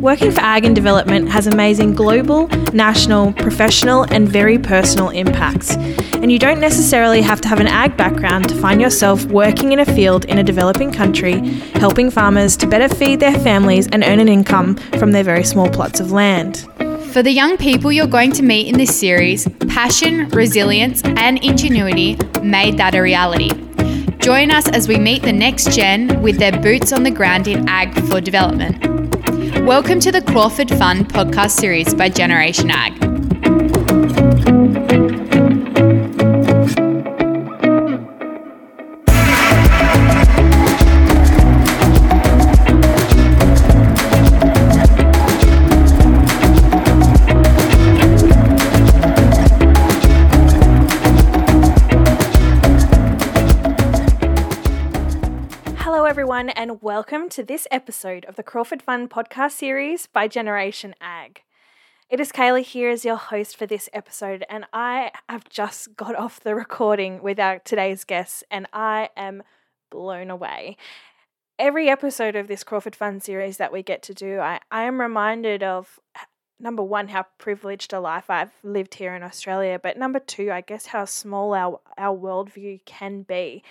Working for Ag and Development has amazing global, national, professional, and very personal impacts. And you don't necessarily have to have an ag background to find yourself working in a field in a developing country, helping farmers to better feed their families and earn an income from their very small plots of land. For the young people you're going to meet in this series, passion, resilience, and ingenuity made that a reality. Join us as we meet the next gen with their boots on the ground in ag for development. Welcome to the Crawford Fund podcast series by Generation Ag. Welcome to this episode of the Crawford Fund podcast series by Generation Ag. It is Kayla here as your host for this episode, and I have just got off the recording with our today's guests, and I am blown away. Every episode of this Crawford Fund series that we get to do, I, I am reminded of number one, how privileged a life I've lived here in Australia, but number two, I guess how small our, our worldview can be.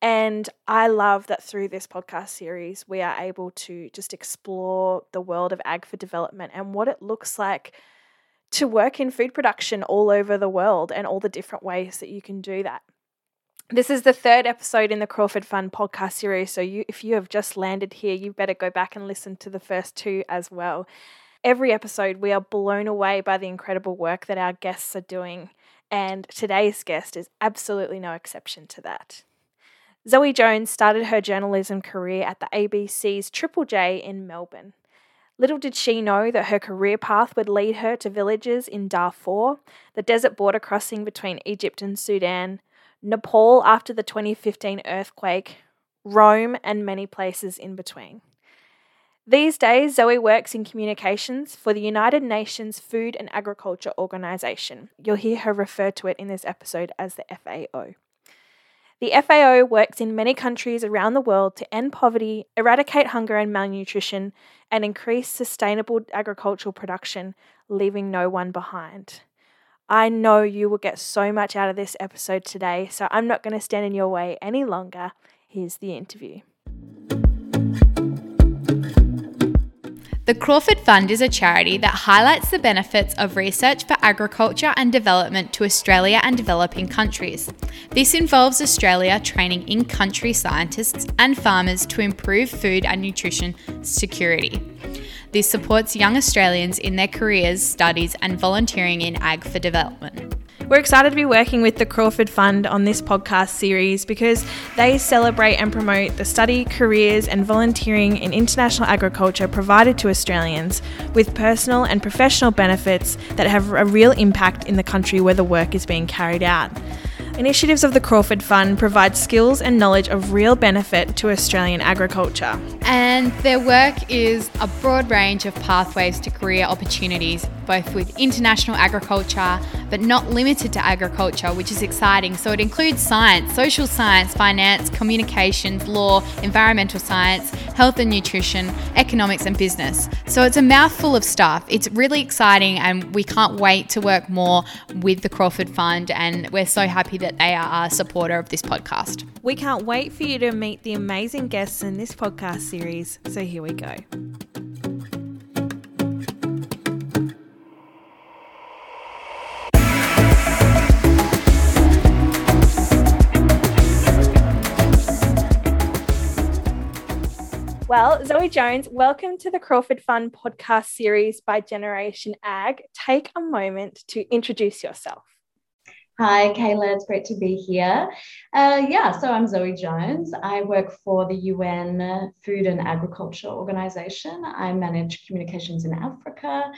And I love that through this podcast series, we are able to just explore the world of ag for development and what it looks like to work in food production all over the world and all the different ways that you can do that. This is the third episode in the Crawford Fund podcast series. So, you, if you have just landed here, you better go back and listen to the first two as well. Every episode, we are blown away by the incredible work that our guests are doing. And today's guest is absolutely no exception to that. Zoe Jones started her journalism career at the ABC's Triple J in Melbourne. Little did she know that her career path would lead her to villages in Darfur, the desert border crossing between Egypt and Sudan, Nepal after the 2015 earthquake, Rome, and many places in between. These days, Zoe works in communications for the United Nations Food and Agriculture Organization. You'll hear her refer to it in this episode as the FAO. The FAO works in many countries around the world to end poverty, eradicate hunger and malnutrition, and increase sustainable agricultural production, leaving no one behind. I know you will get so much out of this episode today, so I'm not going to stand in your way any longer. Here's the interview. The Crawford Fund is a charity that highlights the benefits of research for agriculture and development to Australia and developing countries. This involves Australia training in country scientists and farmers to improve food and nutrition security. This supports young Australians in their careers, studies, and volunteering in ag for development. We're excited to be working with the Crawford Fund on this podcast series because they celebrate and promote the study, careers, and volunteering in international agriculture provided to Australians with personal and professional benefits that have a real impact in the country where the work is being carried out. Initiatives of the Crawford Fund provide skills and knowledge of real benefit to Australian agriculture. And their work is a broad range of pathways to career opportunities, both with international agriculture, but not limited to agriculture, which is exciting. So it includes science, social science, finance, communications, law, environmental science, health and nutrition, economics, and business. So it's a mouthful of stuff. It's really exciting, and we can't wait to work more with the Crawford Fund. And we're so happy that they are a supporter of this podcast. We can't wait for you to meet the amazing guests in this podcast series. So here we go. Well, Zoe Jones, welcome to the Crawford Fund podcast series by Generation Ag. Take a moment to introduce yourself. Hi, Kayla. It's great to be here. Uh, yeah, so I'm Zoe Jones. I work for the UN Food and Agriculture Organization. I manage communications in Africa.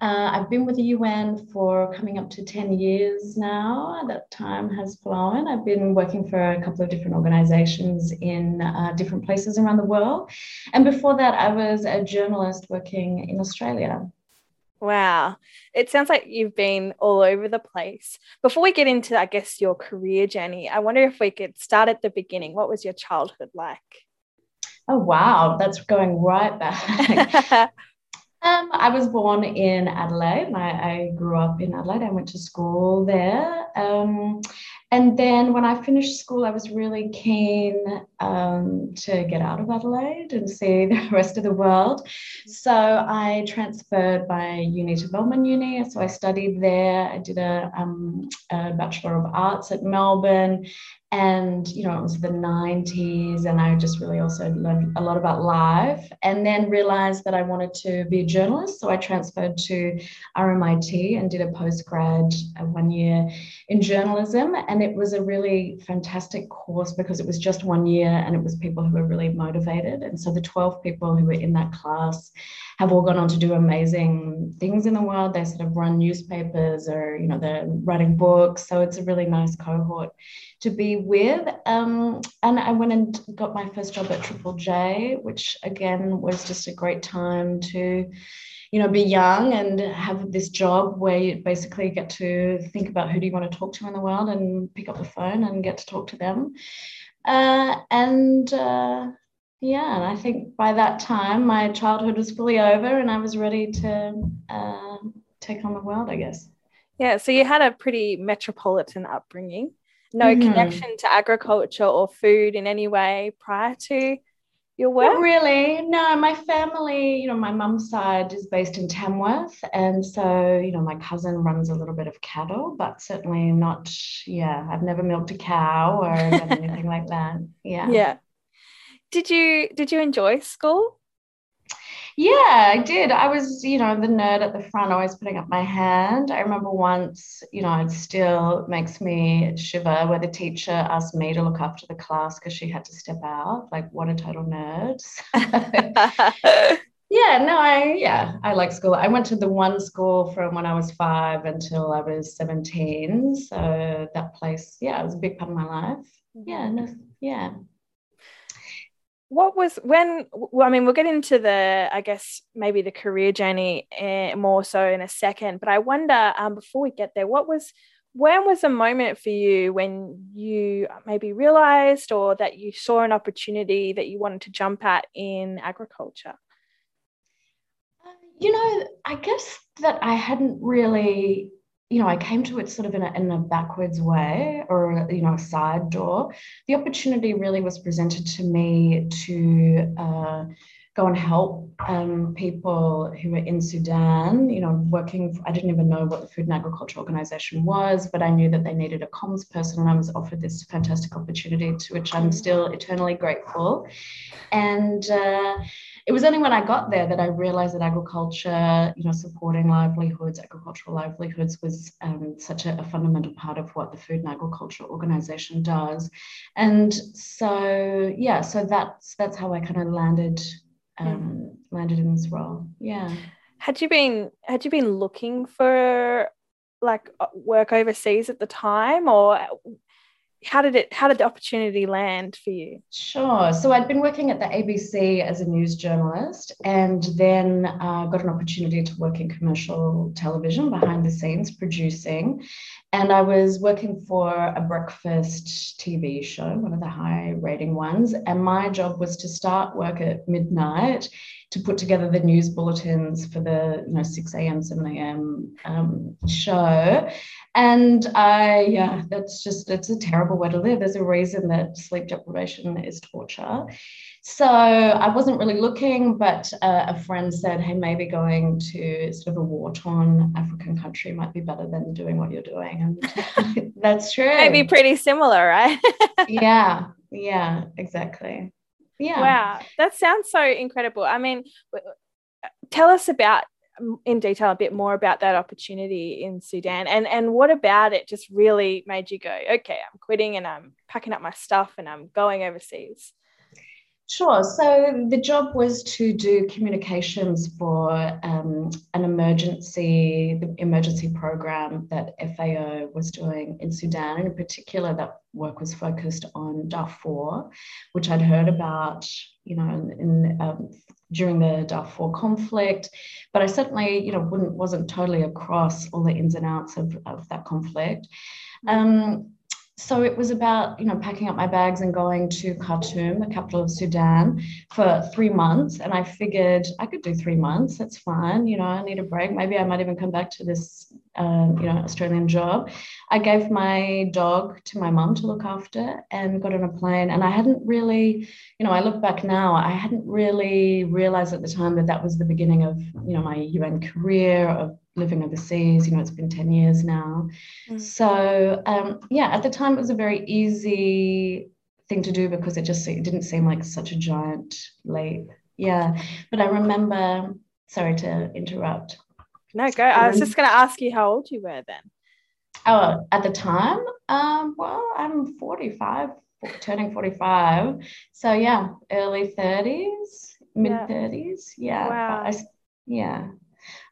Uh, I've been with the UN for coming up to 10 years now. That time has flown. I've been working for a couple of different organizations in uh, different places around the world. And before that, I was a journalist working in Australia. Wow. It sounds like you've been all over the place. Before we get into, I guess, your career journey, I wonder if we could start at the beginning. What was your childhood like? Oh, wow. That's going right back. Um, I was born in Adelaide. I, I, grew up in Adelaide. I went to school there. Um, and then when I finished school, I was really keen um, to get out of Adelaide and see the rest of the world. So I transferred my uni to Melbourne Uni. So I studied there. I did a, um, a Bachelor of Arts at Melbourne and you know it was the 90s and i just really also learned a lot about life and then realized that i wanted to be a journalist so i transferred to rmit and did a postgrad one year in journalism and it was a really fantastic course because it was just one year and it was people who were really motivated and so the 12 people who were in that class have all gone on to do amazing things in the world. They sort of run newspapers or, you know, they're writing books. So it's a really nice cohort to be with. Um, and I went and got my first job at Triple J, which again was just a great time to you know, be young and have this job where you basically get to think about who do you want to talk to in the world and pick up the phone and get to talk to them. Uh, and uh, yeah, and I think by that time my childhood was fully over and I was ready to uh, take on the world, I guess. Yeah, so you had a pretty metropolitan upbringing, no mm-hmm. connection to agriculture or food in any way prior to your work? Not really. No, my family, you know, my mum's side is based in Tamworth. And so, you know, my cousin runs a little bit of cattle, but certainly not, yeah, I've never milked a cow or anything like that. Yeah. Yeah did you did you enjoy school? Yeah, I did. I was, you know, the nerd at the front, always putting up my hand. I remember once, you know, it still makes me shiver where the teacher asked me to look after the class because she had to step out. Like, what a total nerd. yeah, no, I, yeah, I like school. I went to the one school from when I was five until I was 17. So that place, yeah, it was a big part of my life. Mm-hmm. Yeah, no, yeah what was when well, i mean we'll get into the i guess maybe the career journey uh, more so in a second but i wonder um, before we get there what was when was a moment for you when you maybe realized or that you saw an opportunity that you wanted to jump at in agriculture? Uh, you know i guess that i hadn't really you know, I came to it sort of in a, in a backwards way or, you know, a side door. The opportunity really was presented to me to uh, go and help um, people who were in Sudan, you know, working. I didn't even know what the Food and Agriculture Organization was, but I knew that they needed a comms person, and I was offered this fantastic opportunity to which I'm still eternally grateful. And uh, it was only when I got there that I realized that agriculture, you know, supporting livelihoods, agricultural livelihoods was um, such a, a, fundamental part of what the Food and Agriculture Organization does. And so, yeah, so that's that's how I kind of landed um, landed in this role. Yeah. Had you been had you been looking for like uh, work overseas at the time or how did it how did the opportunity land for you sure so i'd been working at the abc as a news journalist and then uh, got an opportunity to work in commercial television behind the scenes producing and i was working for a breakfast tv show one of the high rating ones. And my job was to start work at midnight to put together the news bulletins for the you know 6 a.m 7 a.m um, show. And i yeah that's just it's a terrible way to live. There's a reason that sleep deprivation is torture so i wasn't really looking but uh, a friend said hey maybe going to sort of a war-torn african country might be better than doing what you're doing. And that's true. Maybe pretty similar right? Yeah yeah exactly. Yeah. Wow that sounds so incredible. I mean tell us about in detail a bit more about that opportunity in Sudan and and what about it just really made you go okay I'm quitting and I'm packing up my stuff and I'm going overseas Sure. So the job was to do communications for um, an emergency, the emergency program that FAO was doing in Sudan. And in particular, that work was focused on Darfur, which I'd heard about, you know, in, in um, during the Darfur conflict, but I certainly, you know, wouldn't wasn't totally across all the ins and outs of, of that conflict. Mm. Um, so it was about you know packing up my bags and going to Khartoum, the capital of Sudan, for three months. And I figured I could do three months. That's fine. You know, I need a break. Maybe I might even come back to this um, you know Australian job. I gave my dog to my mum to look after and got on a plane. And I hadn't really, you know, I look back now, I hadn't really realized at the time that that was the beginning of you know my UN career of living overseas. You know, it's been 10 years now. Mm. So, um, yeah, at the time it was a very easy thing to do because it just it didn't seem like such a giant leap. Yeah. But I remember, sorry to interrupt. No, go. I was just going to ask you how old you were then. Oh, at the time? Um, well, I'm 45, turning 45. So, yeah, early 30s, mid 30s. Yeah. Wow. I, yeah.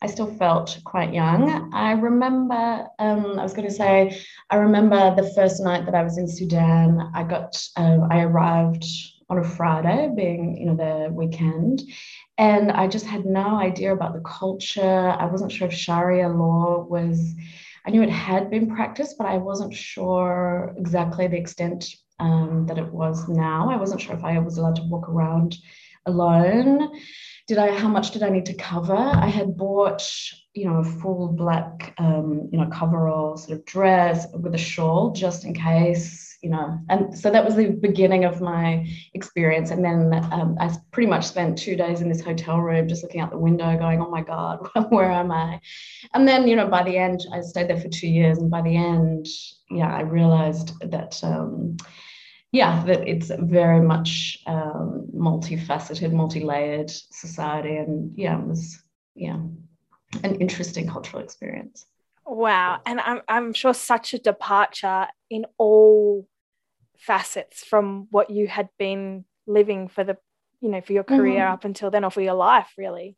I still felt quite young. I remember, um, I was going to say, I remember the first night that I was in Sudan. I got, uh, I arrived on a Friday, being you know the weekend, and I just had no idea about the culture. I wasn't sure if Sharia law was. I knew it had been practiced, but I wasn't sure exactly the extent um, that it was now. I wasn't sure if I was allowed to walk around alone did I how much did I need to cover? I had bought, you know, a full black, um, you know, coverall sort of dress with a shawl just in case, you know. And so that was the beginning of my experience. And then um, I pretty much spent two days in this hotel room just looking out the window, going, "Oh my God, where am I?" And then, you know, by the end, I stayed there for two years, and by the end, yeah, I realized that. Um, yeah, that it's very much um, multifaceted, multi-layered society, and yeah, it was yeah, an interesting cultural experience. Wow, and I'm I'm sure such a departure in all facets from what you had been living for the you know for your career mm-hmm. up until then or for your life really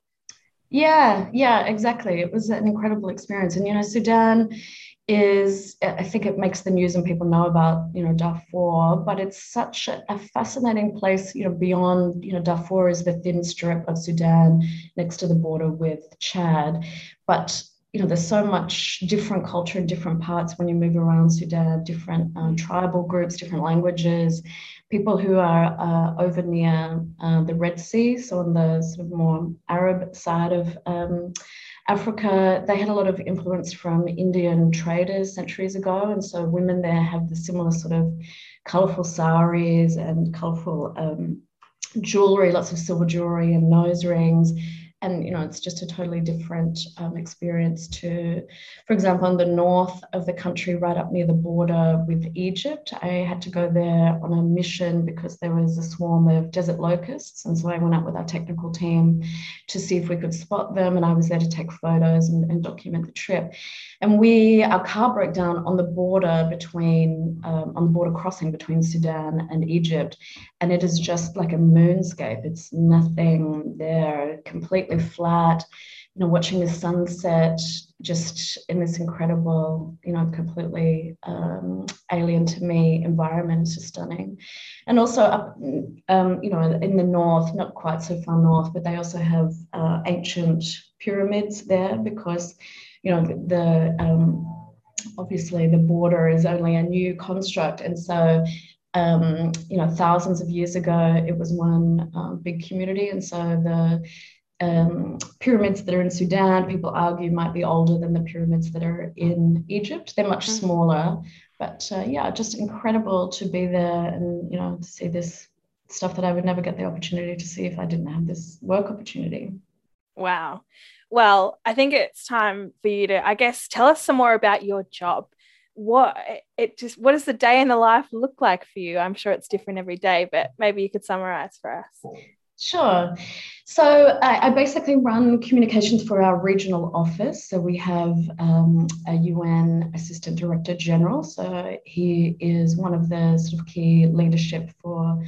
yeah yeah exactly it was an incredible experience and you know sudan is I think it makes the news and people know about you know Darfur, but it's such a, fascinating place. You know, beyond you know Darfur is the thin strip of Sudan next to the border with Chad, but you know there's so much different culture in different parts when you move around Sudan, different um, tribal groups, different languages. People who are uh, over near uh, the Red Sea, so on the sort of more Arab side of um, Africa, they had a lot of influence from Indian traders centuries ago. And so women there have the similar sort of colorful saris and colorful um, jewelry, lots of silver jewelry and nose rings and you know it's just a totally different um, experience to for example in the north of the country right up near the border with egypt i had to go there on a mission because there was a swarm of desert locusts. And so i went out with our technical team to see if we could spot them and i was there to take photos and, and document the trip. And we our car broke down on the border between um, on the border crossing between sudan and egypt and it is just like a moonscape. It's nothing there completely flat you know watching the sunset just in this incredible you know completely um, alien to me environment is just stunning. And also up um, you know in the north not quite so far north but they also have uh, ancient pyramids there because you know, the, the um, obviously the border is only a new construct, and so um, you know, thousands of years ago, it was one um, big community, and so the um, pyramids that are in Sudan, people argue, might be older than the pyramids that are in Egypt. They're much mm-hmm. smaller, but uh, yeah, just incredible to be there and you know to see this stuff that I would never get the opportunity to see if I didn't have this work opportunity. Wow. Well, I think it's time for you to, I guess, tell us some more about your job. What it just what does the day in the life look like for you? I'm sure it's different every day, but maybe you could summarize for us. Sure. So I, I, basically run communications for our regional office. So we have um, a UN Assistant Director General. So he is one of the sort of key leadership for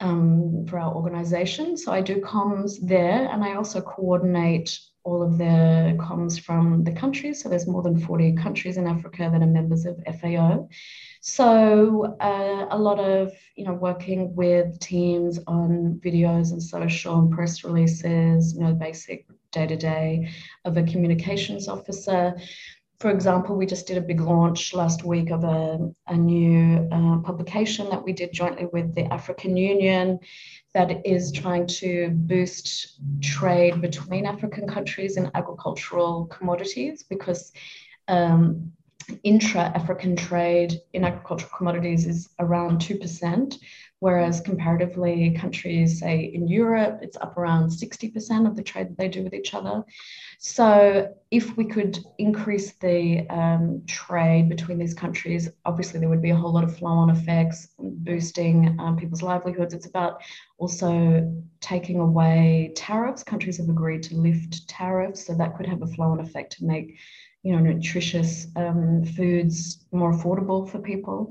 um, for our organization. So I do comms there, and I also coordinate all of the comms from the countries. So there's more than 40 countries in Africa that are members of FAO. So uh, a lot of you know working with teams on videos and social and press releases, you know, the basic day to day of a communications officer. For example, we just did a big launch last week of a, a new uh, publication that we did jointly with the African Union that is trying to boost trade between African countries in agricultural commodities because um, intra African trade in agricultural commodities is around 2%, whereas comparatively, countries, say in Europe, it's up around 60% of the trade that they do with each other. So, if we could increase the um, trade between these countries, obviously there would be a whole lot of flow on effects, boosting um, people's livelihoods. It's about also taking away tariffs. Countries have agreed to lift tariffs, so that could have a flow on effect to make you know, nutritious um, foods more affordable for people.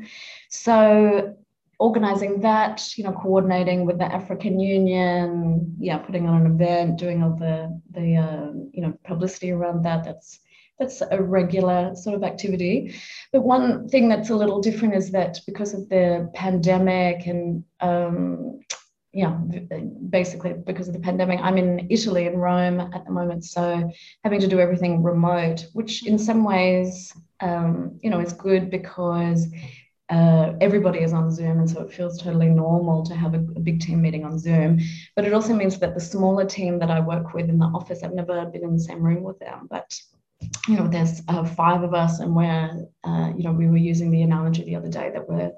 So organizing that, you know, coordinating with the African Union, yeah, putting on an event, doing all the the uh, you know publicity around that. That's that's a regular sort of activity. But one thing that's a little different is that because of the pandemic and um, yeah, basically because of the pandemic. I'm in Italy, in Rome at the moment, so having to do everything remote, which in some ways, um, you know, is good because uh, everybody is on Zoom, and so it feels totally normal to have a, a, big team meeting on Zoom. But it also means that the smaller team that I work with in the office, I've never been in the same room with them, but you know, there's uh, five of us, and we're, uh, you know, we were using the analogy the other day that we're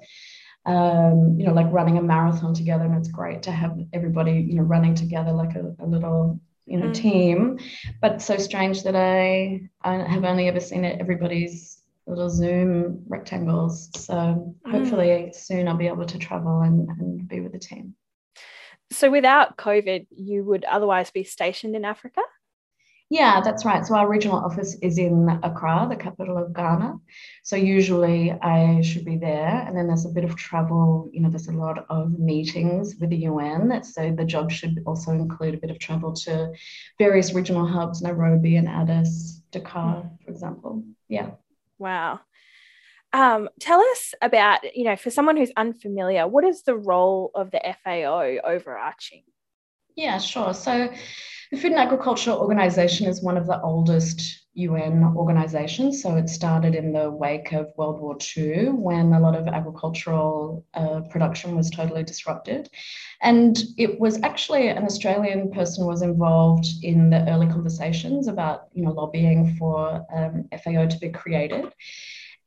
um, you know, like running a marathon together. And it's great to have everybody, you know, running together like a, a little, you know, mm. team. But so strange that I, I have only ever seen it, everybody's little Zoom rectangles. So mm. hopefully soon I'll be able to travel and, and be with the team. So without COVID, you would otherwise be stationed in Africa? Yeah, that's right. So our regional office is in Accra, the capital of Ghana. So usually I should be there. And then there's a bit of travel, you know, there's a lot of meetings with the UN. So the job should also include a bit of travel to various regional hubs, Nairobi and Addis, Dakar, hmm. for example. Yeah. Wow. Um, tell us about, you know, for someone who's unfamiliar, what is the role of the FAO overarching? Yeah, sure. So the Food and Agriculture Organization is one of the oldest UN organizations. So it started in the wake of World War II when a lot of agricultural uh, production was totally disrupted. And it was actually an Australian person was involved in the early conversations about, you know, lobbying for um, FAO to be created.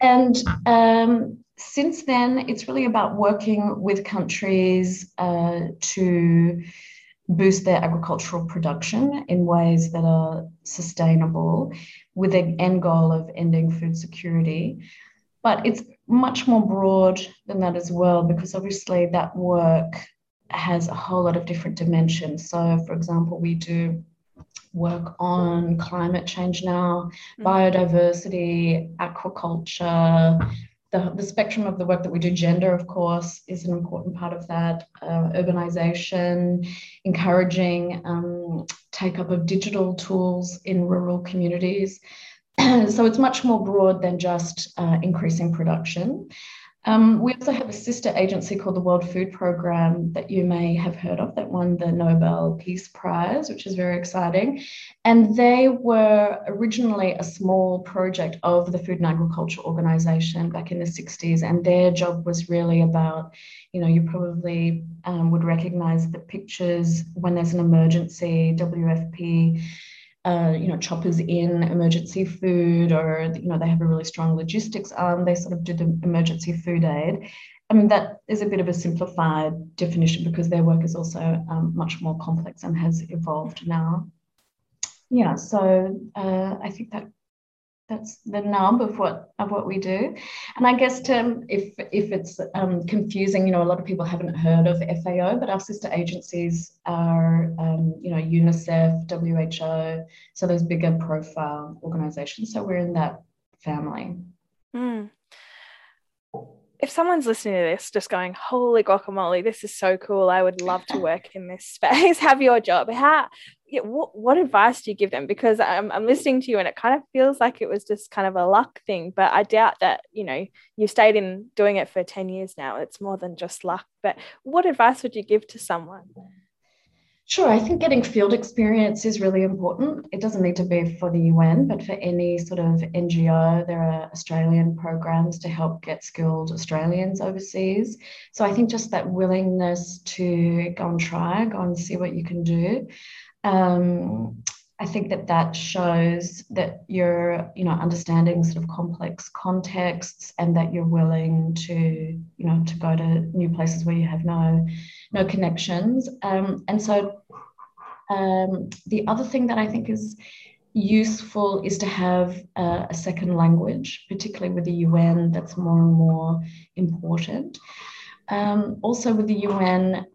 And um, since then, it's really about working with countries uh, to boost their agricultural production in ways that are sustainable with the end goal of ending food security. But it's much more broad than that as well, because obviously that work has a whole lot of different dimensions. So, for example, we do work on climate change now, mm-hmm. biodiversity, aquaculture, the, the spectrum of the work that we do, gender, of course, is an important part of that. Uh, urbanization, encouraging um, take up of digital tools in rural communities. so it's much more broad than just uh, increasing production. Um, we also have a sister agency called the World Food Programme that you may have heard of, that won the Nobel Peace Prize, which is very exciting. And they were originally a small project of the Food and Agriculture Organization back in the 60s. And their job was really about, you know, you probably um, would recognize the pictures when there's an emergency, WFP uh, you know, choppers in emergency food, or you know, they have a really strong logistics arm. They sort of do the emergency food aid. I mean, that is a bit of a simplified definition because their work is also um, much more complex and has evolved now. Yeah, so uh, I think that that's the nub of what of what we do. And I guess to, if if it's um, confusing, you know, a lot of people haven't heard of FAO, but our sister agencies are, um, you know, UNICEF, WHO, so those bigger profile organizations. So we're in that family. Mm. If someone's listening to this, just going, "Holy guacamole, this is so cool! I would love to work in this space, have your job." How? Yeah, what, what advice do you give them? Because I'm, I'm listening to you, and it kind of feels like it was just kind of a luck thing. But I doubt that you know you've stayed in doing it for ten years now. It's more than just luck. But what advice would you give to someone? Sure, I think getting field experience is really important. It doesn't need to be for the UN, but for any sort of NGO, there are Australian programs to help get skilled Australians overseas. So I think just that willingness to go and try, go and see what you can do. Um, I think that that shows that you're, you know, understanding sort of complex contexts and that you're willing to, you know, to go to new places where you have no no connections. Um, and so um, the other thing that I think is useful is to have uh, a second language, particularly with the UN, that's more and more important. Um, also, with the UN,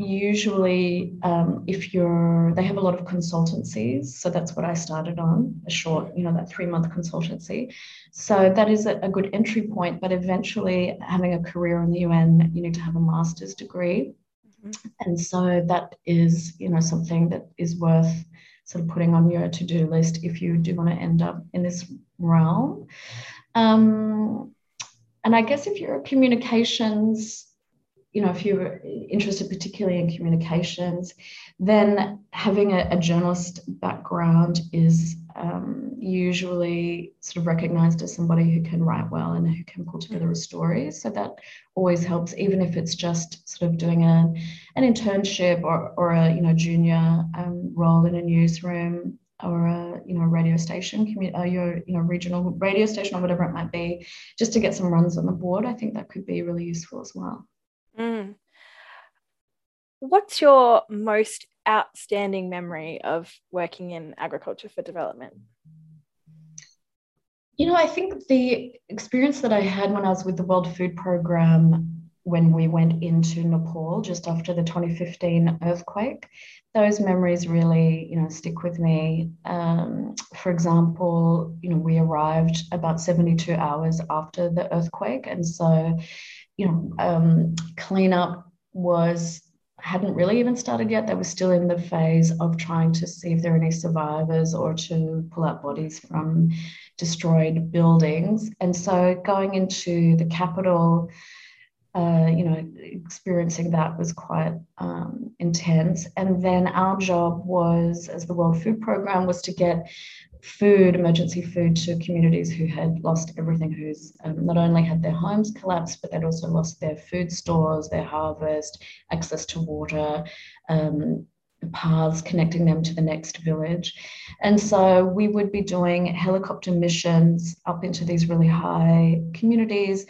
usually um, if you're they have a lot of consultancies so that's what i started on a short you know that three month consultancy. So that is a, a, good entry point but eventually having a career in the un you need to have a master's degree. And so that is, you know, something that is worth sort of putting on your to-do list if you do want to end up in this realm. Um, and I guess if you're a communications, you know, if you're interested particularly in communications, then having a, a journalist background is um, usually sort of recognized as somebody who can write well and who can pull together a story. So that always helps, even if it's just sort of doing a, an internship or, or a you know junior um, role in a newsroom or a you know radio station, commu- uh, your you know regional radio station or whatever it might be, just to get some runs on the board. I think that could be really useful as well. Mm. What's your most outstanding memory of working in agriculture for development? You know, I think the experience that I had when I was with the World Food Programme when we went into Nepal just after the 2015 earthquake, those memories really, you know, stick with me. Um, for example, you know, we arrived about 72 hours after the earthquake, and so, you know, um, cleanup was hadn't really even started yet. They were still in the phase of trying to see if there are any survivors or to pull out bodies from destroyed buildings. And so going into the capital, uh, you know, experiencing that was quite um, intense. And then our job was, as the World Food Programme, was to get food, emergency food to communities who had lost everything, who's um, not only had their homes collapsed, but they'd also lost their food stores, their harvest, access to water, um, paths connecting them to the next village. And so we would be doing helicopter missions up into these really high communities.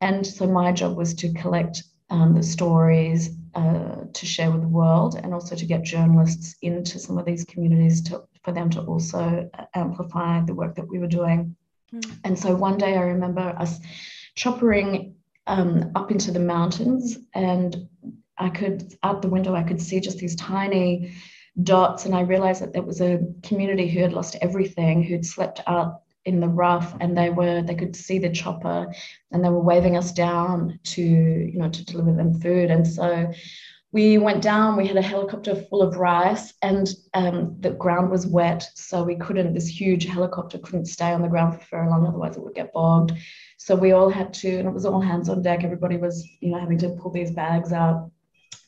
And so my job was to collect um, the stories uh, to share with the world and also to get journalists into some of these communities to for them to also amplify the work that we were doing. Mm. And so one day I remember us choppering um, up into the mountains, and I could, out the window, I could see just these tiny dots. And I realized that there was a community who had lost everything, who'd slept out in the rough and they were they could see the chopper and they were waving us down to you know to deliver them food and so we went down we had a helicopter full of rice and um, the ground was wet so we couldn't this huge helicopter couldn't stay on the ground for very long otherwise it would get bogged. So we all had to and it was all hands on deck everybody was you know having to pull these bags out.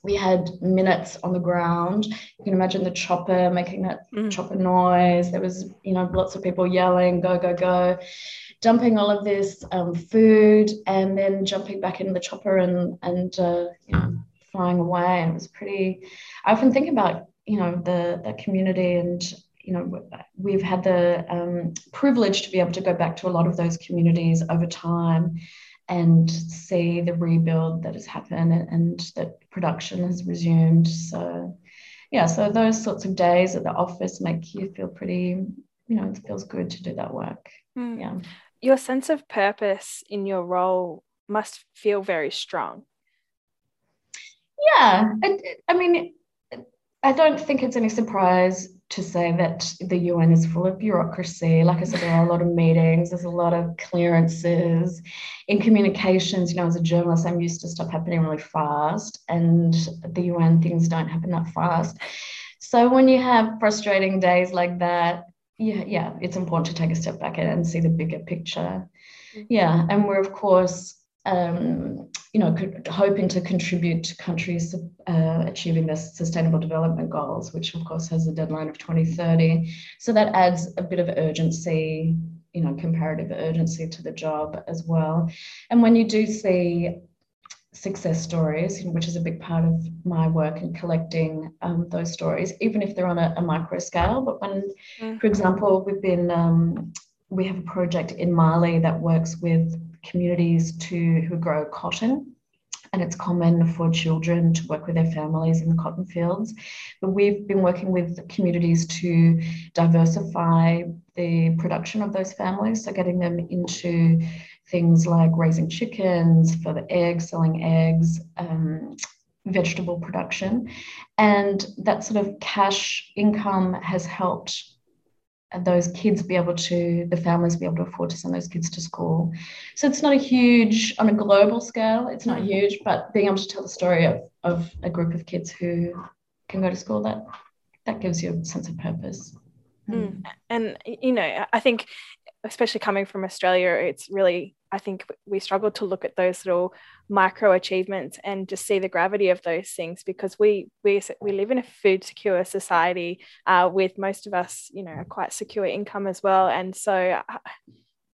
We had minutes on the ground. You can imagine the chopper making that mm. chopper noise. There was you know lots of people yelling go go go. Dumping all of this um, food and then jumping back in the chopper and and uh, you know flying away. And it was pretty, I often think about, you know, the, the community and, you know, we've had the um, privilege to be able to go back to a lot of those communities over time and see the rebuild that has happened and, and that production has resumed. So, yeah, so those sorts of days at the office make you feel pretty you know it feels good to do that work mm. yeah your sense of purpose in your role must feel very strong yeah I, I mean I don't think it's any surprise to say that the UN is full of bureaucracy. Like I said, there are a lot of meetings, there's a lot of clearances. In communications, you know, as a journalist, I'm used to stuff happening really fast, and the UN things don't happen that fast. So when you have frustrating days like that, yeah, yeah, it's important to take a step back and see the bigger picture. Mm-hmm. Yeah, and we're of course um, you know, hoping to contribute to countries uh, achieving their sustainable development goals, which of course has a deadline of 2030. So that adds a bit of urgency, you know, comparative urgency to the job as well. And when you do see success stories, which is a big part of my work in collecting um, those stories, even if they're on a, a micro scale. But when, mm. for example, we've been um, we have a project in Mali that works with communities to who grow cotton and it's common for children to work with their families in the cotton fields. But we've been working with communities to diversify the production of those families, so getting them into things like raising chickens for the eggs, selling eggs. Um, vegetable production and that sort of cash income has helped those kids be able to, the families be able to afford to send those kids to school. So it's not a huge, on a global scale, it's not huge, but being able to tell the story of, of a group of kids who can go to school, that that gives you a sense of purpose. Mm. And, you know, I think, especially coming from Australia, it's really I think we struggle to look at those little micro achievements and just see the gravity of those things because we we we live in a food secure society uh, with most of us, you know, a quite secure income as well. And so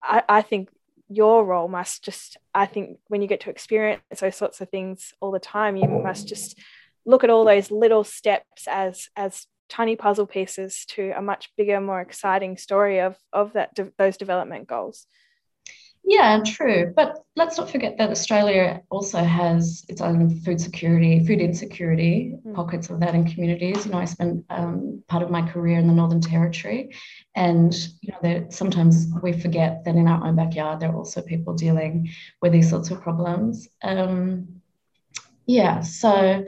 I, I think your role must just I think when you get to experience those sorts of things all the time, you must just look at all those little steps as as tiny puzzle pieces to a much bigger, more exciting story of of that de- those development goals. Yeah, true. But let's not forget that Australia also has its own food security, food insecurity, mm. pockets of that in communities. You know, I spent um, part of my career in the Northern Territory, and you know, sometimes we forget that in our own backyard there are also people dealing with these sorts of problems. Um, yeah, so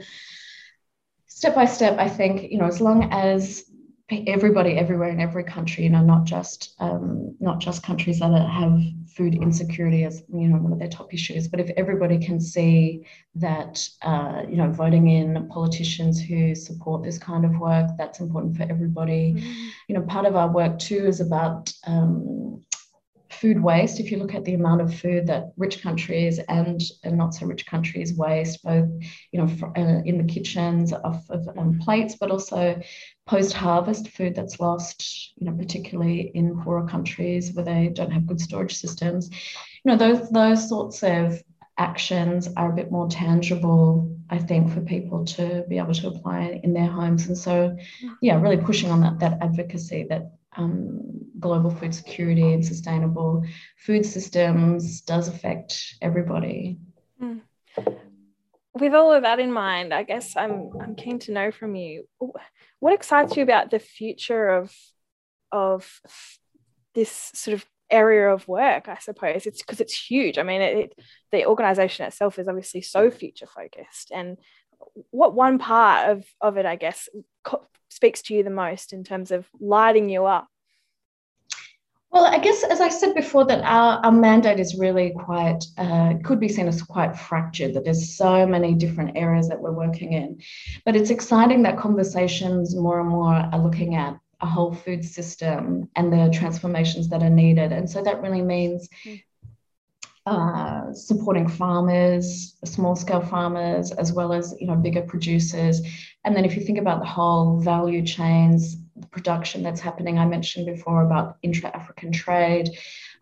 step by step, I think you know, as long as everybody everywhere in every country you know not just um, not just countries that have food insecurity as you know one of their top issues but if everybody can see that uh, you know voting in politicians who support this kind of work that's important for everybody mm. you know part of our work too is about um, food waste, if you look at the amount of food that rich countries and, and not so rich countries waste, both you know for, uh, in the kitchens off of um, plates, but also post-harvest food that's lost, you know, particularly in poorer countries where they don't have good storage systems. You know, those those sorts of actions are a bit more tangible, I think, for people to be able to apply in their homes. And so, yeah, really pushing on that that advocacy that um, global food security and sustainable food systems does affect everybody. Mm. With all of that in mind, I guess I'm I'm keen to know from you what excites you about the future of of this sort of area of work i suppose it's because it's huge i mean it, it, the organization itself is obviously so future focused and what one part of of it i guess co- speaks to you the most in terms of lighting you up well, I guess, as I said before, that our, our mandate is really quite, uh, could be seen as quite fractured, that there's so many different areas that we're working in. But it's exciting that conversations more and more are looking at a whole food system and the transformations that are needed. And so that really means hmm. Uh, supporting farmers, small scale farmers, as well as you know bigger producers. And then if you think about the whole value chains production that's happening. I mentioned before about intra African trade.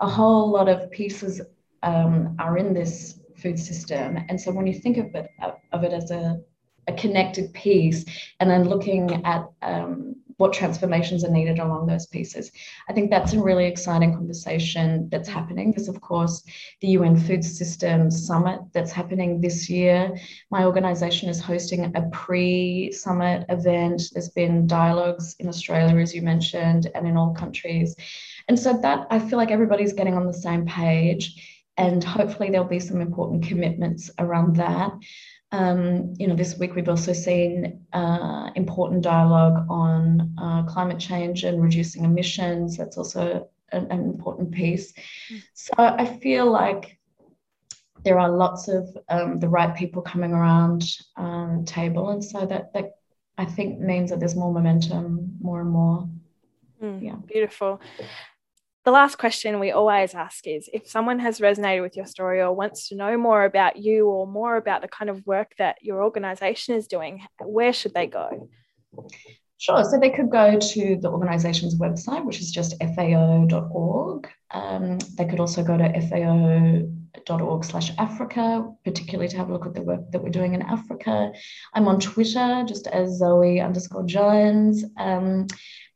A whole lot of pieces um, are in this food system. And so when you think of it, of it as a a connected piece and then looking at um, what transformations are needed along those pieces. I think that's a really exciting conversation that's happening. There's, of course, the UN Food Systems Summit that's happening this year. My organization is hosting a pre summit event. There's been dialogues in Australia, as you mentioned, and in all countries. And so that I feel like everybody's getting on the same page. And hopefully, there'll be some important commitments around that. Um, you know, this week we've also seen uh, important dialogue on uh, climate change and reducing emissions. That's also an, an important piece. Mm. So I feel like there are lots of um, the right people coming around um, the table, and so that that I think means that there's more momentum, more and more. Mm, yeah, beautiful the last question we always ask is if someone has resonated with your story or wants to know more about you or more about the kind of work that your organization is doing, where should they go? Sure. So they could go to the organization's website, which is just fao.org. Um, they could also go to fao.org slash Africa, particularly to have a look at the work that we're doing in Africa. I'm on Twitter, just as Zoe underscore Jones. Um,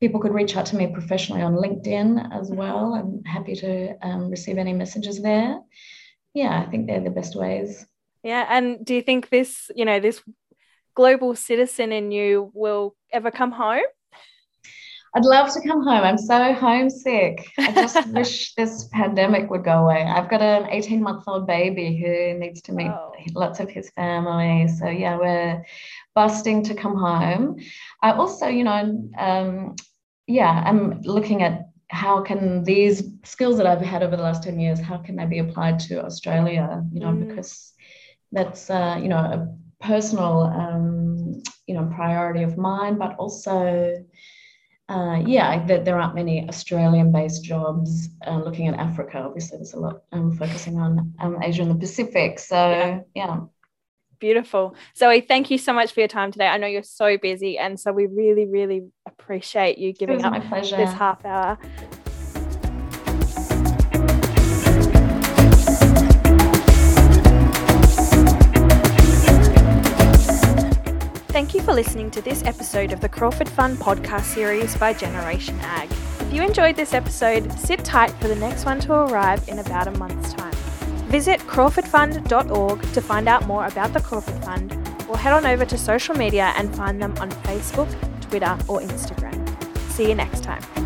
people could reach out to me professionally on LinkedIn as well. I'm happy to um, receive any messages there. Yeah, I think they're the best ways. Yeah, and do you think this, you know, this global citizen in you will ever come home? I'd love to come home. I'm so homesick. I just wish this pandemic would go away. I've got an 18 month old baby who needs to meet oh. lots of his family. So, yeah, we're busting to come home. I also, you know, um, yeah, I'm looking at how can these skills that I've had over the last 10 years, how can they be applied to Australia, you know, mm. because that's, uh, you know, a personal, um, you know, priority of mine, but also, uh, yeah, that there aren't many Australian-based jobs. Uh, looking at Africa, obviously, there's a lot um, focusing on um, Asia and the Pacific. So, yeah. yeah. Beautiful. Zoe, thank you so much for your time today. I know you're so busy, and so we really, really appreciate you giving up this half hour. Thank you for listening to this episode of the Crawford Fund podcast series by Generation Ag. If you enjoyed this episode, sit tight for the next one to arrive in about a month's time. Visit crawfordfund.org to find out more about the Crawford Fund, or head on over to social media and find them on Facebook, Twitter, or Instagram. See you next time.